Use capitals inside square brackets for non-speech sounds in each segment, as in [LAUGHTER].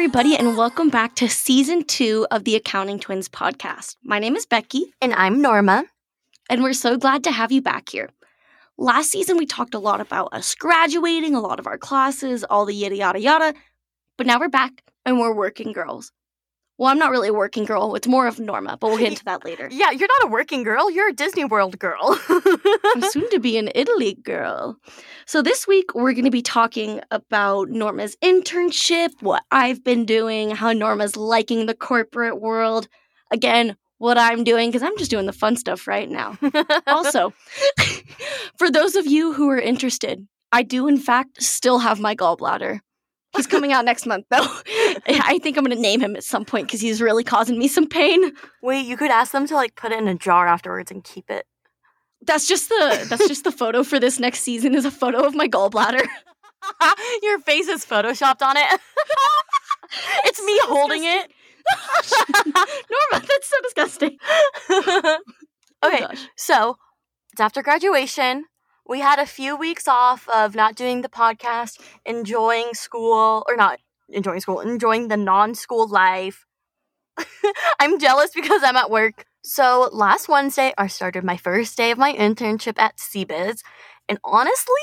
everybody, and welcome back to season two of the Accounting Twins podcast. My name is Becky. And I'm Norma. And we're so glad to have you back here. Last season, we talked a lot about us graduating, a lot of our classes, all the yada, yada, yada. But now we're back and we're working girls. Well, I'm not really a working girl. It's more of Norma, but we'll get into that later. [LAUGHS] Yeah, you're not a working girl. You're a Disney World girl. [LAUGHS] I'm soon to be an Italy girl. So, this week we're going to be talking about Norma's internship, what I've been doing, how Norma's liking the corporate world. Again, what I'm doing, because I'm just doing the fun stuff right now. [LAUGHS] also, for those of you who are interested, I do, in fact, still have my gallbladder. He's coming out next month, though. [LAUGHS] I think I'm going to name him at some point because he's really causing me some pain. Wait, you could ask them to like put it in a jar afterwards and keep it. That's just the that's just the photo for this next season is a photo of my gallbladder. [LAUGHS] Your face is photoshopped on it. [LAUGHS] it's me holding it. Norma, that's so disgusting. okay, oh so it's after graduation we had a few weeks off of not doing the podcast, enjoying school, or not enjoying school, enjoying the non school life. [LAUGHS] I'm jealous because I'm at work. So last Wednesday, I started my first day of my internship at CBiz. And honestly,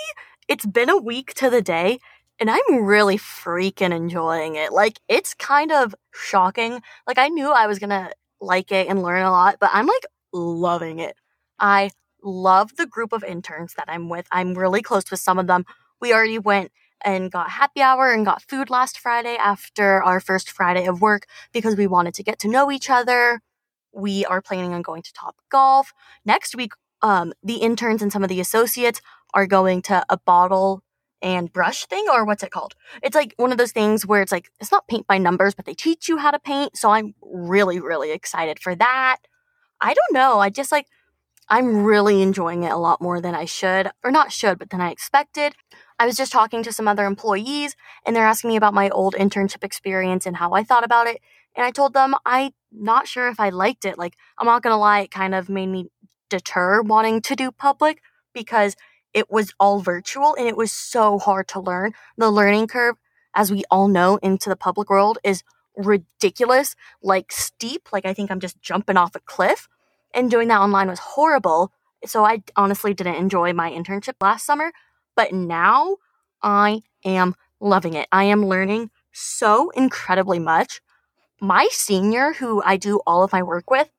it's been a week to the day, and I'm really freaking enjoying it. Like, it's kind of shocking. Like, I knew I was gonna like it and learn a lot, but I'm like loving it. I love the group of interns that I'm with. I'm really close with some of them. We already went and got happy hour and got food last Friday after our first Friday of work because we wanted to get to know each other. We are planning on going to Top Golf. Next week, um, the interns and some of the associates are going to a bottle and brush thing or what's it called? It's like one of those things where it's like it's not paint by numbers, but they teach you how to paint. So I'm really, really excited for that. I don't know. I just like I'm really enjoying it a lot more than I should, or not should, but than I expected. I was just talking to some other employees and they're asking me about my old internship experience and how I thought about it. And I told them I'm not sure if I liked it. Like, I'm not gonna lie, it kind of made me deter wanting to do public because it was all virtual and it was so hard to learn. The learning curve, as we all know, into the public world is ridiculous, like steep. Like, I think I'm just jumping off a cliff and doing that online was horrible. So I honestly didn't enjoy my internship last summer, but now I am loving it. I am learning so incredibly much. My senior, who I do all of my work with,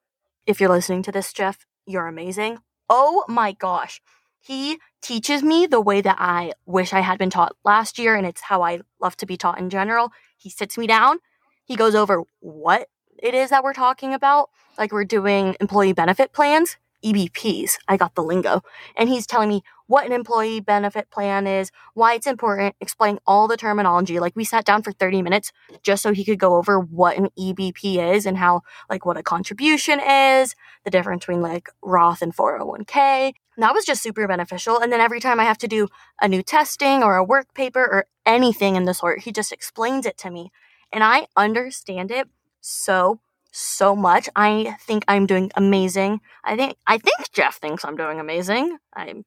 if you're listening to this, Jeff, you're amazing. Oh my gosh. He teaches me the way that I wish I had been taught last year, and it's how I love to be taught in general. He sits me down, he goes over what it is that we're talking about. Like we're doing employee benefit plans, EBPs. I got the lingo. And he's telling me what an employee benefit plan is, why it's important, explaining all the terminology. Like we sat down for 30 minutes just so he could go over what an EBP is and how, like, what a contribution is, the difference between like Roth and 401k. And that was just super beneficial. And then every time I have to do a new testing or a work paper or anything in the sort, he just explains it to me. And I understand it so so much. I think I'm doing amazing. I think I think Jeff thinks I'm doing amazing. I'm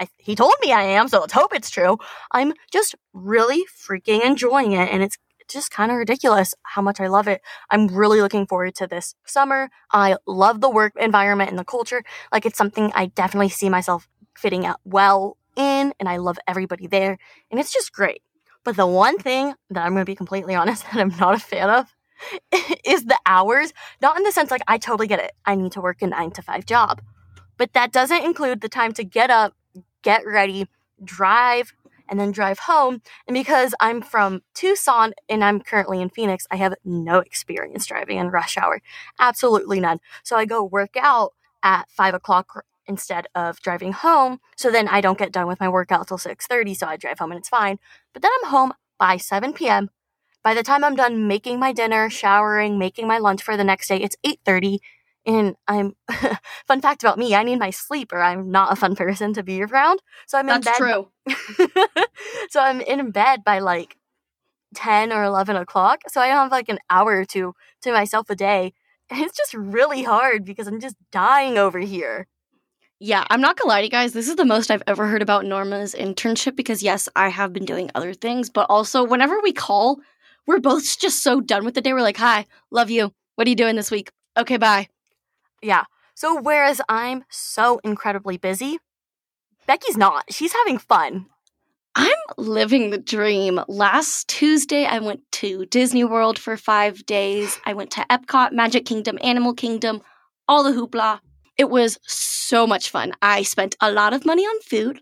I, he told me I am, so let's hope it's true. I'm just really freaking enjoying it and it's just kind of ridiculous how much I love it. I'm really looking forward to this summer. I love the work environment and the culture. Like it's something I definitely see myself fitting out well in and I love everybody there and it's just great. But the one thing that I'm going to be completely [LAUGHS] honest that I'm not a fan of [LAUGHS] is the hours. Not in the sense like I totally get it. I need to work a nine to five job. But that doesn't include the time to get up, get ready, drive, and then drive home. And because I'm from Tucson and I'm currently in Phoenix, I have no experience driving in rush hour. Absolutely none. So I go work out at five o'clock instead of driving home. So then I don't get done with my workout till 6:30, so I drive home and it's fine. But then I'm home by 7 p.m. By the time I'm done making my dinner, showering, making my lunch for the next day, it's 8:30 and I'm [LAUGHS] fun fact about me, I need my sleep or I'm not a fun person to be around. So I'm That's in bed. That's true. [LAUGHS] so I'm in bed by like 10 or 11 o'clock. So I have like an hour or two to myself a day. And it's just really hard because I'm just dying over here. Yeah, I'm not gonna lie to you guys. This is the most I've ever heard about Norma's internship because, yes, I have been doing other things, but also whenever we call, we're both [LAUGHS] just so done with the day. We're like, hi, love you. What are you doing this week? Okay, bye. Yeah. So whereas I'm so incredibly busy, Becky's not. She's having fun. I'm living the dream. Last Tuesday, I went to Disney World for five days. I went to Epcot, Magic Kingdom, Animal Kingdom, all the hoopla. It was so much fun. I spent a lot of money on food.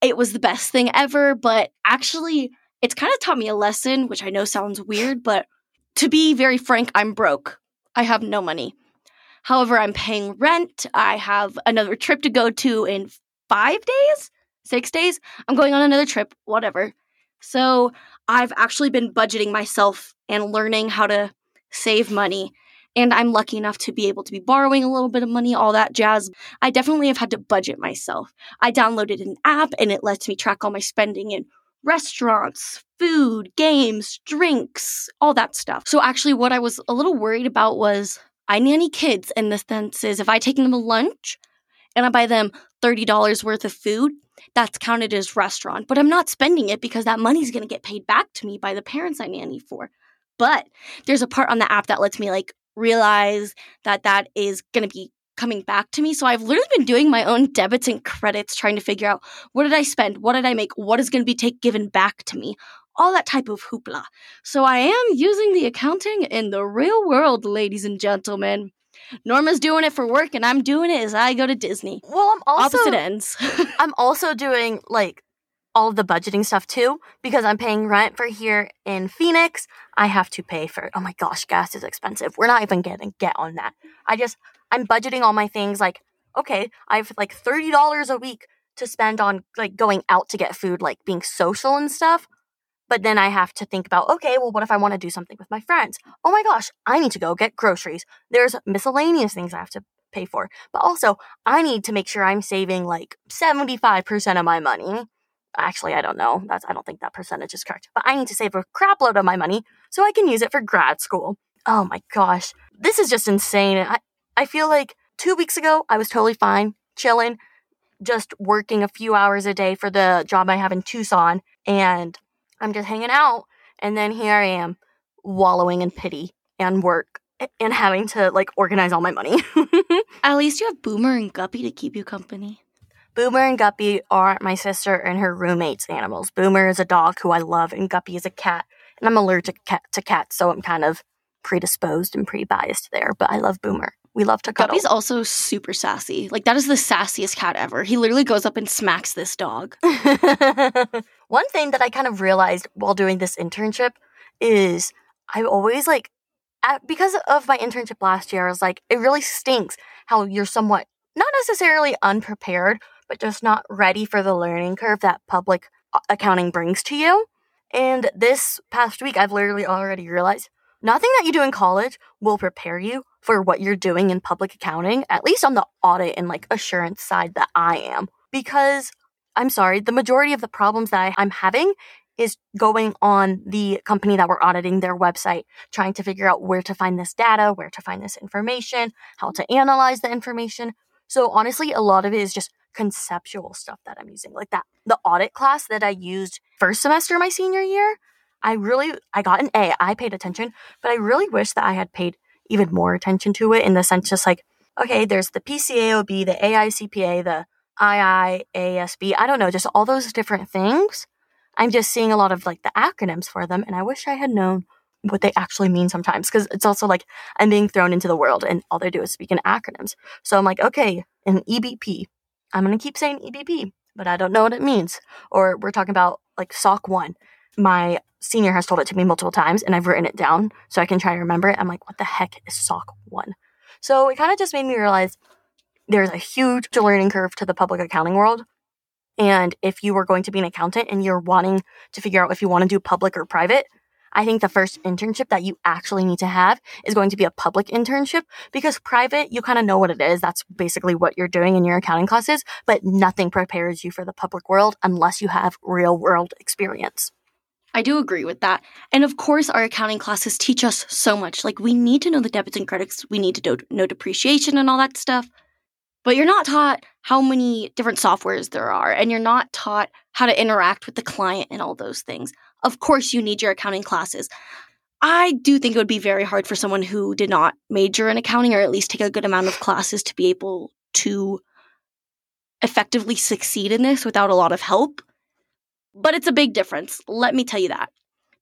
It was the best thing ever, but actually, it's kind of taught me a lesson, which I know sounds weird, but to be very frank, I'm broke. I have no money. However, I'm paying rent. I have another trip to go to in five days, six days. I'm going on another trip, whatever. So I've actually been budgeting myself and learning how to save money. And I'm lucky enough to be able to be borrowing a little bit of money, all that jazz. I definitely have had to budget myself. I downloaded an app and it lets me track all my spending in restaurants, food, games, drinks, all that stuff. So actually, what I was a little worried about was I nanny kids, in the sense is if I take them to lunch and I buy them $30 worth of food, that's counted as restaurant. But I'm not spending it because that money's going to get paid back to me by the parents I nanny for. But there's a part on the app that lets me like realize that that is going to be coming back to me. So I've literally been doing my own debits and credits trying to figure out what did I spend? What did I make? What is going to be take given back to me? All that type of hoopla. So I am using the accounting in the real world, ladies and gentlemen. Norma's doing it for work and I'm doing it as I go to Disney. Well, I'm also opposite ends. [LAUGHS] I'm also doing like all of the budgeting stuff too because I'm paying rent for here in Phoenix. I have to pay for oh my gosh, gas is expensive. We're not even getting get on that. I just I'm budgeting all my things like okay, I have like $30 a week to spend on like going out to get food, like being social and stuff. But then I have to think about, okay, well, what if I want to do something with my friends? Oh my gosh, I need to go get groceries. There's miscellaneous things I have to pay for. But also, I need to make sure I'm saving like 75% of my money. Actually, I don't know. That's I don't think that percentage is correct. But I need to save a crap load of my money so I can use it for grad school. Oh my gosh. This is just insane. I, I feel like two weeks ago I was totally fine, chilling, just working a few hours a day for the job I have in Tucson. And I'm just hanging out. And then here I am wallowing in pity and work and having to like organize all my money. [LAUGHS] At least you have Boomer and Guppy to keep you company. Boomer and Guppy are my sister and her roommate's animals. Boomer is a dog who I love, and Guppy is a cat. And I'm allergic to cats, so I'm kind of predisposed and pre biased there, but I love Boomer. We love to cuddle. Guppy's also super sassy. Like that is the sassiest cat ever. He literally goes up and smacks this dog. [LAUGHS] One thing that I kind of realized while doing this internship is I always like at, because of my internship last year, I was like, it really stinks how you're somewhat not necessarily unprepared, but just not ready for the learning curve that public accounting brings to you. And this past week, I've literally already realized nothing that you do in college will prepare you for what you're doing in public accounting, at least on the audit and like assurance side that I am. Because I'm sorry, the majority of the problems that I'm having is going on the company that we're auditing their website, trying to figure out where to find this data, where to find this information, how to analyze the information. So honestly, a lot of it is just conceptual stuff that I'm using. Like that the audit class that I used first semester my senior year, I really I got an A. I paid attention, but I really wish that I had paid even more attention to it in the sense just like, okay, there's the PCAOB, the AICPA, the IAASB, I don't know, just all those different things. I'm just seeing a lot of like the acronyms for them, and I wish I had known what they actually mean sometimes because it's also like I'm being thrown into the world and all they do is speak in acronyms. So I'm like, okay, an EBP. I'm going to keep saying EBP, but I don't know what it means. Or we're talking about like SOC 1. My senior has told it to me multiple times and I've written it down so I can try to remember it. I'm like, what the heck is SOC 1? So it kind of just made me realize there's a huge learning curve to the public accounting world. And if you are going to be an accountant and you're wanting to figure out if you want to do public or private, I think the first internship that you actually need to have is going to be a public internship because private, you kind of know what it is. That's basically what you're doing in your accounting classes, but nothing prepares you for the public world unless you have real world experience. I do agree with that. And of course, our accounting classes teach us so much. Like, we need to know the debits and credits, we need to know depreciation and all that stuff. But you're not taught how many different softwares there are, and you're not taught how to interact with the client and all those things. Of course, you need your accounting classes. I do think it would be very hard for someone who did not major in accounting or at least take a good amount of classes to be able to effectively succeed in this without a lot of help. But it's a big difference. Let me tell you that.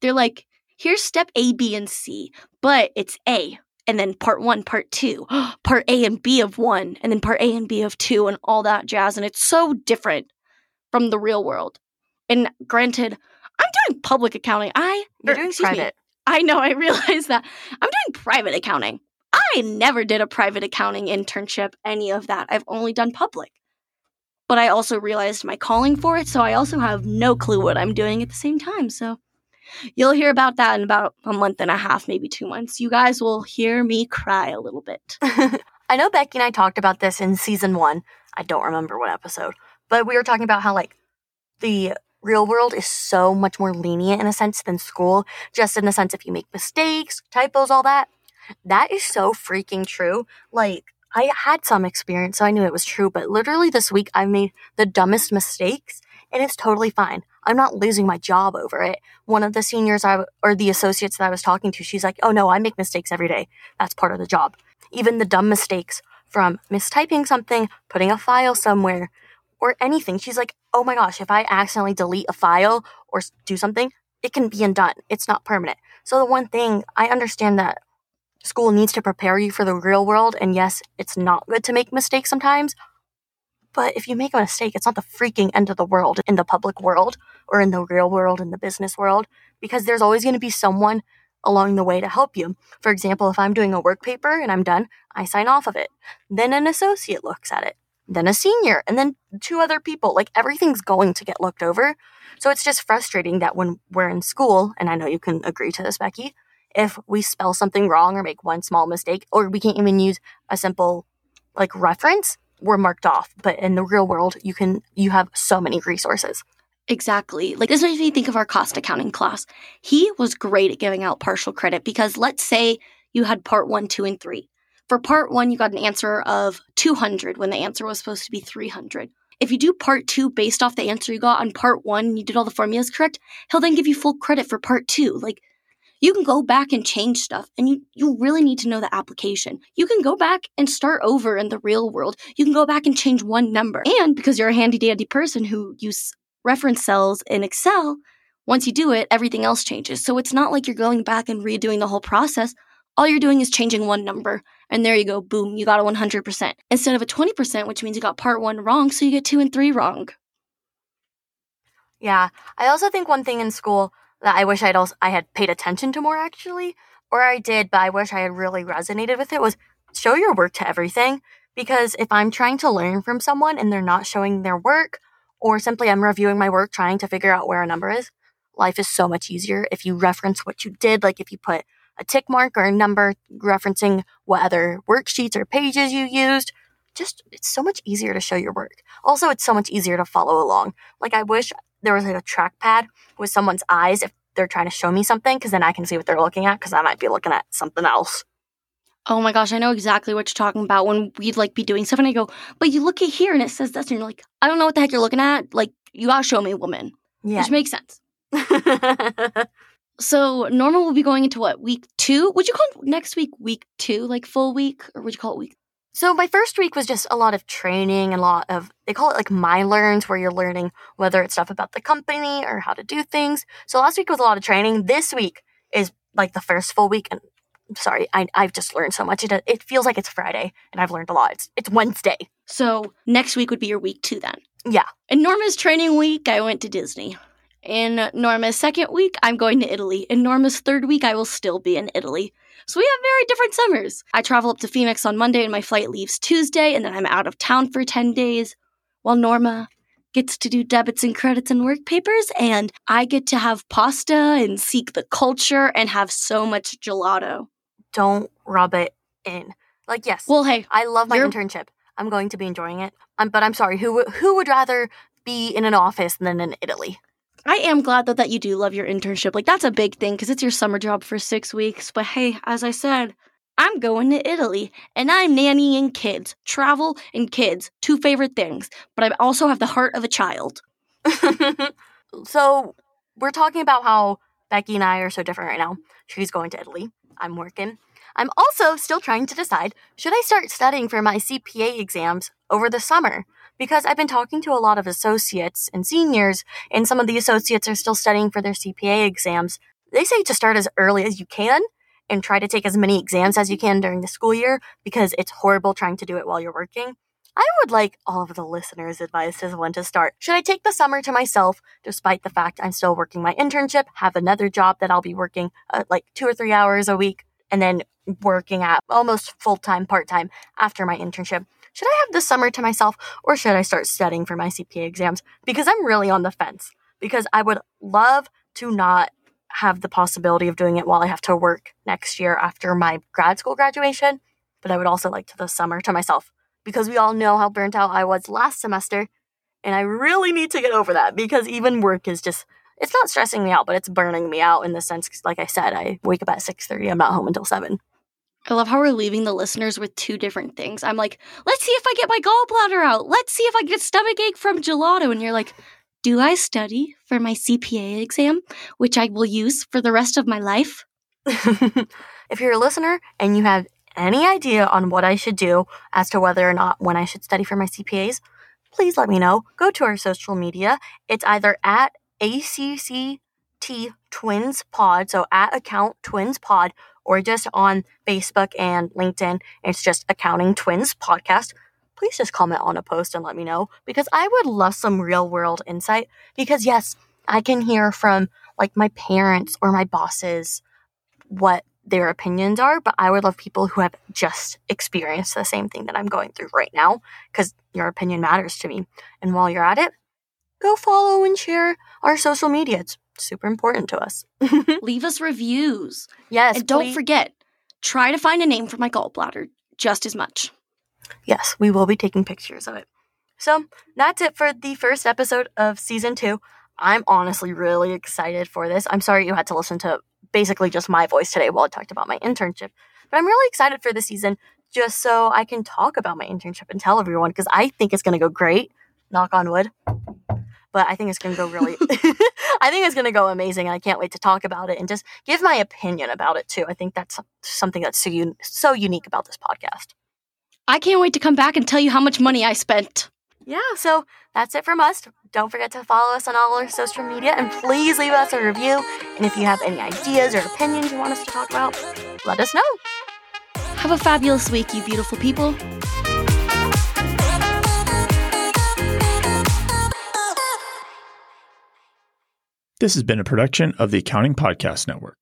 They're like, here's step A, B, and C, but it's A, and then part one, part two, [GASPS] part A and B of one, and then part A and B of two, and all that jazz. And it's so different from the real world. And granted, I'm doing public accounting. I you're er, doing private. Me, I know. I [LAUGHS] realize that I'm doing private accounting. I never did a private accounting internship, any of that. I've only done public. But I also realized my calling for it, so I also have no clue what I'm doing at the same time. So you'll hear about that in about a month and a half, maybe two months. You guys will hear me cry a little bit. [LAUGHS] I know Becky and I talked about this in season one. I don't remember what episode, but we were talking about how, like, the real world is so much more lenient in a sense than school, just in the sense if you make mistakes, typos, all that. That is so freaking true. Like, I had some experience, so I knew it was true, but literally this week I've made the dumbest mistakes and it's totally fine. I'm not losing my job over it. One of the seniors I, or the associates that I was talking to, she's like, oh no, I make mistakes every day. That's part of the job. Even the dumb mistakes from mistyping something, putting a file somewhere, or anything. She's like, oh my gosh, if I accidentally delete a file or do something, it can be undone. It's not permanent. So the one thing I understand that school needs to prepare you for the real world. And yes, it's not good to make mistakes sometimes. But if you make a mistake, it's not the freaking end of the world in the public world or in the real world, in the business world, because there's always going to be someone along the way to help you. For example, if I'm doing a work paper and I'm done, I sign off of it. Then an associate looks at it, then a senior, and then two other people. Like everything's going to get looked over. So it's just frustrating that when we're in school, and I know you can agree to this, Becky, if we spell something wrong or make one small mistake, or we can't even use a simple like reference, we're marked off. But in the real world, you can you have so many resources. Exactly. Like this makes me think of our cost accounting class. He was great at giving out partial credit because let's say you had part one, two, and three. For part one, you got an answer of 200 when the answer was supposed to be 300. If you do part two based off the answer you got on part one, you did all the formulas correct, he'll then give you full credit for part two. Like you can go back and change stuff and you, you really need to know the application. You can go back and start over in the real world. You can go back and change one number. And because you're a handy dandy person who use reference cells in Excel, once you do it, everything else changes. So it's not like you're going back and redoing the whole process. All you're doing is changing one number. And there you go, boom, you got a 100%. Instead of a 20%, which means you got part one wrong, so you get two and three wrong. Yeah. I also think one thing in school that I wish I'd also I had paid attention to more actually, or I did, but I wish I had really resonated with it was show your work to everything. Because if I'm trying to learn from someone and they're not showing their work, or simply I'm reviewing my work trying to figure out where a number is, life is so much easier if you reference what you did, like if you put a tick mark or a number referencing what other worksheets or pages you used. Just, it's so much easier to show your work. Also, it's so much easier to follow along. Like, I wish there was like a trackpad with someone's eyes if they're trying to show me something because then I can see what they're looking at because I might be looking at something else. Oh my gosh, I know exactly what you're talking about when we'd like be doing stuff and I go, but you look at here and it says this and you're like, I don't know what the heck you're looking at. Like, you gotta show me woman. Yeah. Which makes sense. [LAUGHS] so Norma will be going into what, week two? Would you call next week week two, like full week? Or would you call it week so my first week was just a lot of training and a lot of they call it like my learns where you're learning whether it's stuff about the company or how to do things. So last week was a lot of training. This week is like the first full week and sorry, I I've just learned so much. It it feels like it's Friday and I've learned a lot. It's it's Wednesday. So next week would be your week 2 then. Yeah. In Norma's training week, I went to Disney. In Norma's second week, I'm going to Italy. In Norma's third week, I will still be in Italy. So we have very different summers. I travel up to Phoenix on Monday and my flight leaves Tuesday, and then I'm out of town for 10 days, while Norma gets to do debits and credits and work papers, and I get to have pasta and seek the culture and have so much gelato. Don't rub it in. Like, yes. Well, hey. I love my internship. I'm going to be enjoying it. Um, but I'm sorry, who, who would rather be in an office than in Italy? I am glad though that you do love your internship. Like that's a big thing because it's your summer job for six weeks. But hey, as I said, I'm going to Italy and I'm nannying kids. Travel and kids, two favorite things. But I also have the heart of a child. [LAUGHS] so we're talking about how Becky and I are so different right now. She's going to Italy. I'm working. I'm also still trying to decide should I start studying for my CPA exams over the summer? Because I've been talking to a lot of associates and seniors, and some of the associates are still studying for their CPA exams. They say to start as early as you can and try to take as many exams as you can during the school year because it's horrible trying to do it while you're working. I would like all of the listeners' advice as when to start. Should I take the summer to myself, despite the fact I'm still working my internship, have another job that I'll be working uh, like two or three hours a week, and then working at almost full time, part time after my internship? Should I have the summer to myself, or should I start studying for my CPA exams? Because I'm really on the fence. Because I would love to not have the possibility of doing it while I have to work next year after my grad school graduation, but I would also like to the summer to myself because we all know how burnt out I was last semester. And I really need to get over that because even work is just it's not stressing me out, but it's burning me out in the sense like I said, I wake up at 6:30, I'm not home until 7. I love how we're leaving the listeners with two different things. I'm like, let's see if I get my gallbladder out. Let's see if I get stomach ache from gelato. And you're like, do I study for my CPA exam, which I will use for the rest of my life? [LAUGHS] if you're a listener and you have any idea on what I should do as to whether or not when I should study for my CPAs, please let me know. Go to our social media. It's either at ACCT Twins Pod, so at account Twins Pod, or just on Facebook and LinkedIn. It's just Accounting Twins Podcast. Please just comment on a post and let me know because I would love some real world insight. Because, yes, I can hear from like my parents or my bosses what their opinions are, but I would love people who have just experienced the same thing that I'm going through right now because your opinion matters to me. And while you're at it, go follow and share our social media. It's super important to us. [LAUGHS] Leave us reviews. Yes. And don't please. forget, try to find a name for my gallbladder just as much. Yes, we will be taking pictures of it. So that's it for the first episode of season two. I'm honestly really excited for this. I'm sorry you had to listen to basically just my voice today while I talked about my internship. But I'm really excited for the season just so I can talk about my internship and tell everyone because I think it's going to go great. Knock on wood. But I think it's going to go [LAUGHS] really, [LAUGHS] I think it's going to go amazing. And I can't wait to talk about it and just give my opinion about it too. I think that's something that's so, un- so unique about this podcast. I can't wait to come back and tell you how much money I spent. Yeah, so that's it from us. Don't forget to follow us on all our social media and please leave us a review. And if you have any ideas or opinions you want us to talk about, let us know. Have a fabulous week, you beautiful people. This has been a production of the Accounting Podcast Network.